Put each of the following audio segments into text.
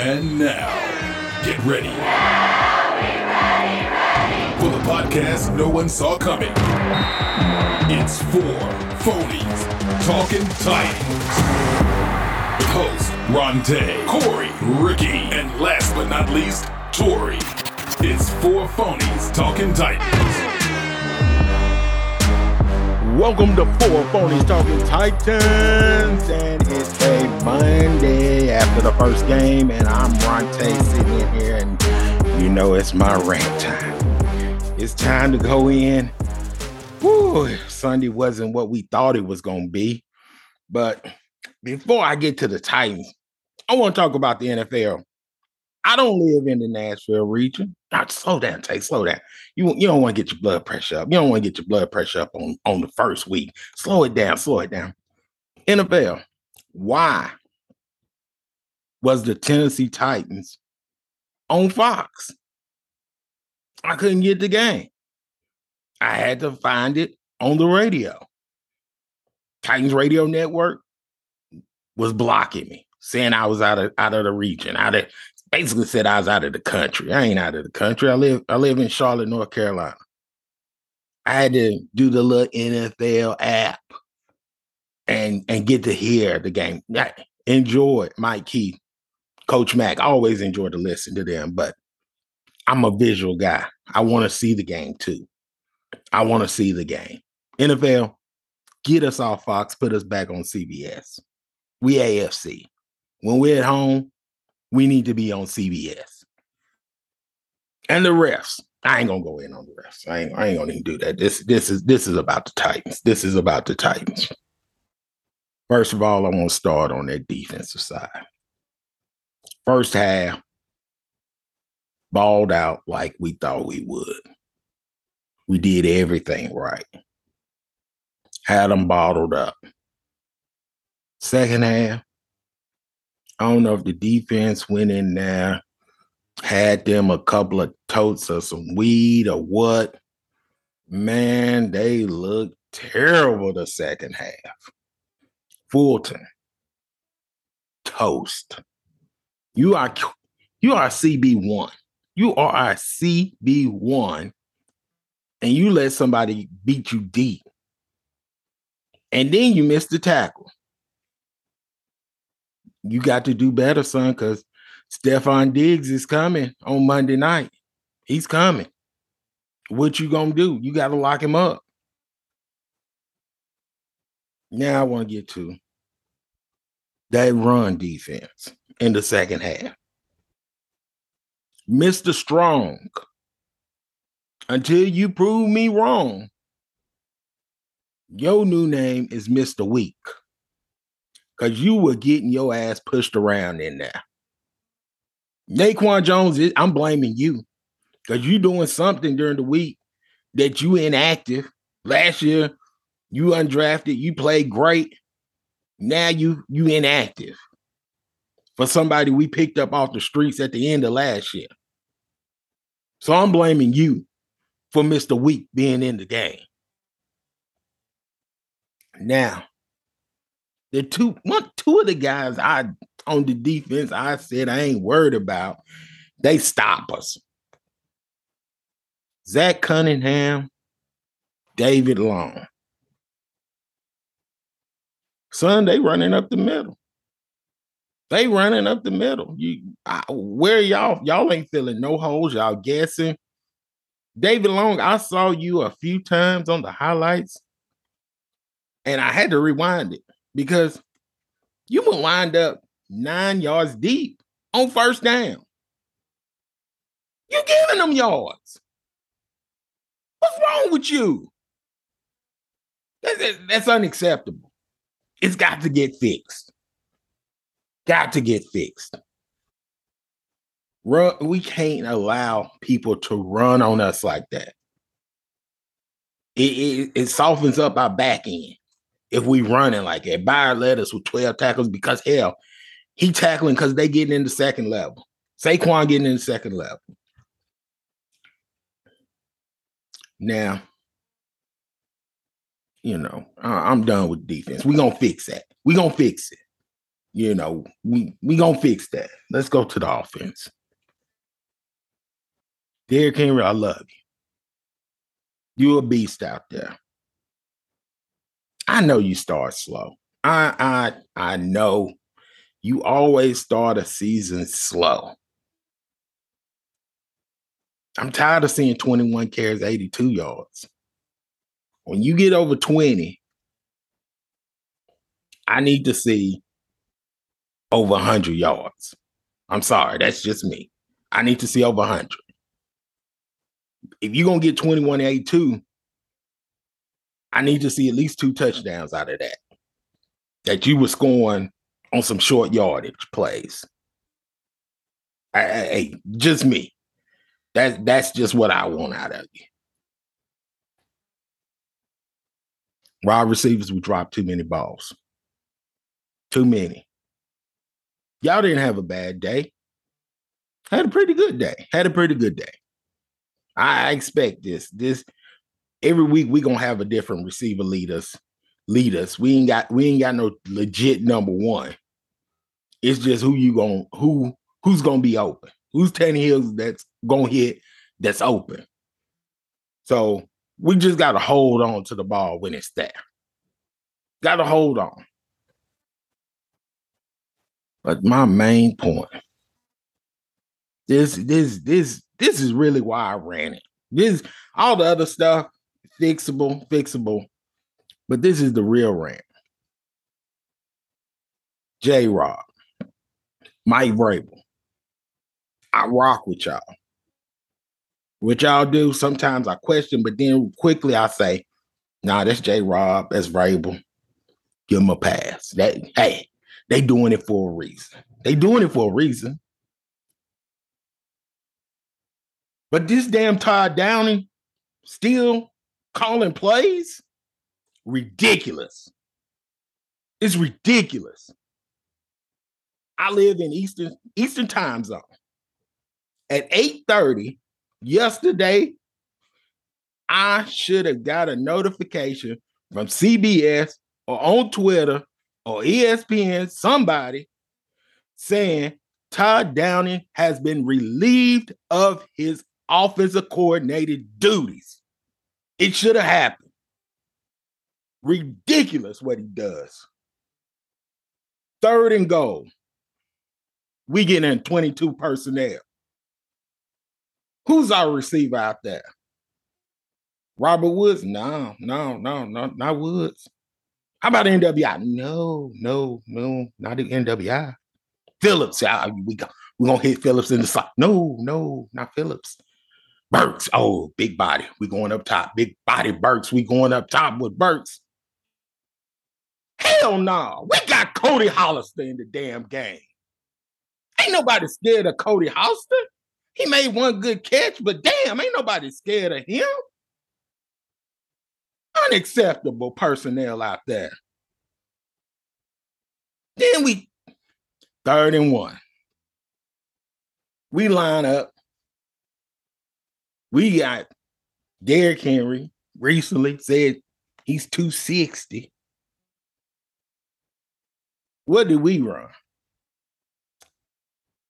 And now, get ready. For the podcast no one saw coming. It's four phonies talking Titans. Host Ronde, Corey, Ricky, and last but not least, Tori. It's four phonies talking Titans. Welcome to Four Phonies Talking Titans, and it's a Monday after the first game, and I'm Ronte sitting in here, and you know it's my rant time. It's time to go in. Woo, Sunday wasn't what we thought it was going to be, but before I get to the Titans, I want to talk about the NFL. I don't live in the Nashville region. Now, slow down, Tay, slow down. You, you don't want to get your blood pressure up. You don't want to get your blood pressure up on, on the first week. Slow it down, slow it down. NFL, why was the Tennessee Titans on Fox? I couldn't get the game. I had to find it on the radio. Titans Radio Network was blocking me, saying I was out of out of the region, out of basically said I was out of the country. I ain't out of the country. I live I live in Charlotte, North Carolina. I had to do the little NFL app and and get to hear the game. I enjoy Mike Keith, Coach Mack. I always enjoy to listen to them, but I'm a visual guy. I want to see the game too. I want to see the game. NFL, get us off Fox, put us back on CBS. We AFC. When we're at home, we need to be on CBS. And the refs. I ain't gonna go in on the refs. I ain't, I ain't gonna even do that. This this is this is about the Titans. This is about the Titans. First of all, I want to start on that defensive side. First half, balled out like we thought we would. We did everything right. Had them bottled up. Second half, I don't know if the defense went in there, had them a couple of totes of some weed or what. Man, they looked terrible the second half. Fulton, toast. You are you are CB1. You are a CB1, and you let somebody beat you deep. And then you miss the tackle you got to do better, son, because Stefon Diggs is coming on Monday night. He's coming. What you gonna do? You got to lock him up. Now I want to get to that run defense in the second half. Mr. Strong, until you prove me wrong, your new name is Mr. Weak because you were getting your ass pushed around in there. Naquan Jones, I'm blaming you because you doing something during the week that you inactive. Last year, you undrafted, you played great. Now you you inactive for somebody we picked up off the streets at the end of last year. So I'm blaming you for Mr. Weak being in the game. Now, the two one two of the guys I on the defense I said I ain't worried about. They stop us. Zach Cunningham, David Long. Son, they running up the middle. They running up the middle. You I, where y'all? Y'all ain't filling no holes. Y'all guessing. David Long, I saw you a few times on the highlights, and I had to rewind it because you would wind up nine yards deep on first down. You're giving them yards. What's wrong with you? That's, that's unacceptable. It's got to get fixed. Got to get fixed. Run, we can't allow people to run on us like that. It, it, it softens up our back end if we running like that. Byard led us with 12 tackles because hell, he tackling because they getting in the second level. Saquon getting in the second level. Now, you know, I'm done with defense. we gonna fix that. we gonna fix it. You know, we we gonna fix that. let's go to the offense. Derrick Henry, I love you. You a beast out there. I know you start slow. I I I know you always start a season slow. I'm tired of seeing 21 carries, 82 yards. When you get over 20, I need to see over 100 yards. I'm sorry, that's just me. I need to see over 100. If you're going to get 21 82, I need to see at least two touchdowns out of that. That you were scoring on some short yardage plays. Hey, just me. That, that's just what I want out of you. Wide receivers, we dropped too many balls. Too many. Y'all didn't have a bad day. Had a pretty good day. Had a pretty good day. I expect this. This every week we gonna have a different receiver lead us. Lead us. We ain't got we ain't got no legit number one. It's just who you gonna who who's gonna be open. Who's Hills that's gonna hit that's open. So we just gotta hold on to the ball when it's there. Gotta hold on. But my main point, this, this, this, this is really why I ran it. This, all the other stuff, fixable, fixable. But this is the real rant. J Rob, Mike Vrabel. I rock with y'all. What y'all do, sometimes I question, but then quickly I say, nah, that's J Rob, that's Vrabel. Give him a pass. That hey, they doing it for a reason. They doing it for a reason. But this damn Todd Downing still calling plays? Ridiculous. It's ridiculous. I live in Eastern Eastern time zone. At 8:30 yesterday, I should have got a notification from CBS or on Twitter or ESPN, somebody saying Todd Downing has been relieved of his offensive coordinated duties. It should have happened. Ridiculous what he does. Third and goal. We get in 22 personnel. Who's our receiver out there? Robert Woods? No, no, no, no, not Woods. How about NWI? No, no, no, not the NWI. Phillips, yeah, we go, we're gonna hit Phillips in the side. No, no, not Phillips. Burks, oh, big body. We going up top. Big body Burks. We going up top with Burks. Hell no. Nah. We got Cody Hollister in the damn game. Ain't nobody scared of Cody Hollister. He made one good catch, but damn, ain't nobody scared of him unacceptable personnel out there. Then we third and one. We line up. We got Derrick Henry recently said he's 260. What did we run?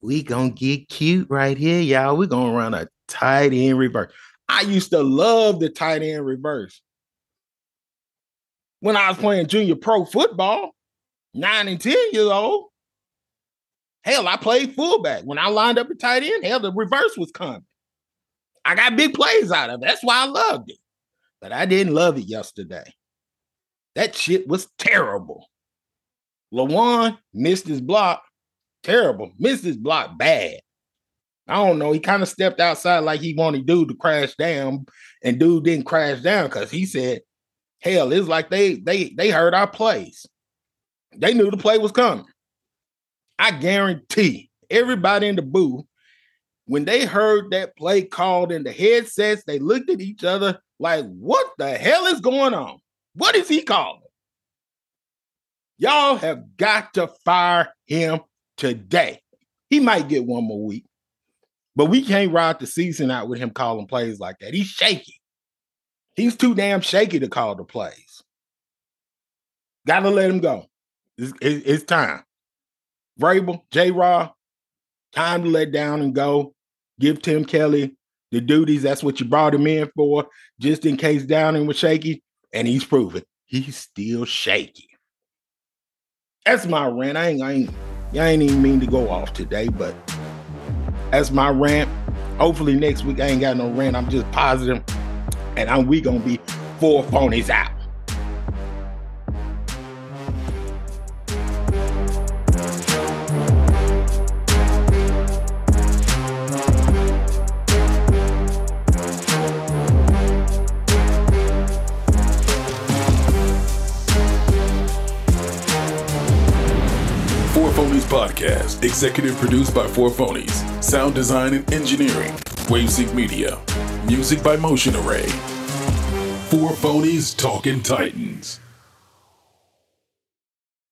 We gonna get cute right here, y'all. We gonna run a tight end reverse. I used to love the tight end reverse when I was playing junior pro football, nine and 10 years old. Hell, I played fullback. When I lined up at tight end, hell, the reverse was coming. I got big plays out of it. That's why I loved it. But I didn't love it yesterday. That shit was terrible. Lewan missed his block. Terrible. Missed his block bad. I don't know. He kind of stepped outside like he wanted dude to crash down, and dude didn't crash down because he said, Hell, it's like they they they heard our plays. They knew the play was coming. I guarantee everybody in the booth, when they heard that play called in the headsets, they looked at each other like, what the hell is going on? What is he calling? Y'all have got to fire him today. He might get one more week, but we can't ride the season out with him calling plays like that. He's shaky. He's too damn shaky to call the plays. Gotta let him go. It's, it's time. Vrabel, J. Rob, Time to let Downing go. Give Tim Kelly the duties. That's what you brought him in for, just in case Downing was shaky. And he's proven he's still shaky. That's my rant. I ain't, I ain't, I ain't even mean to go off today, but that's my rant. Hopefully next week I ain't got no rant. I'm just positive, and I'm we gonna be four phonies out. Podcast, executive produced by Four Phonies, sound design and engineering, Wavesync Media, music by Motion Array. Four Phonies Talking Titans.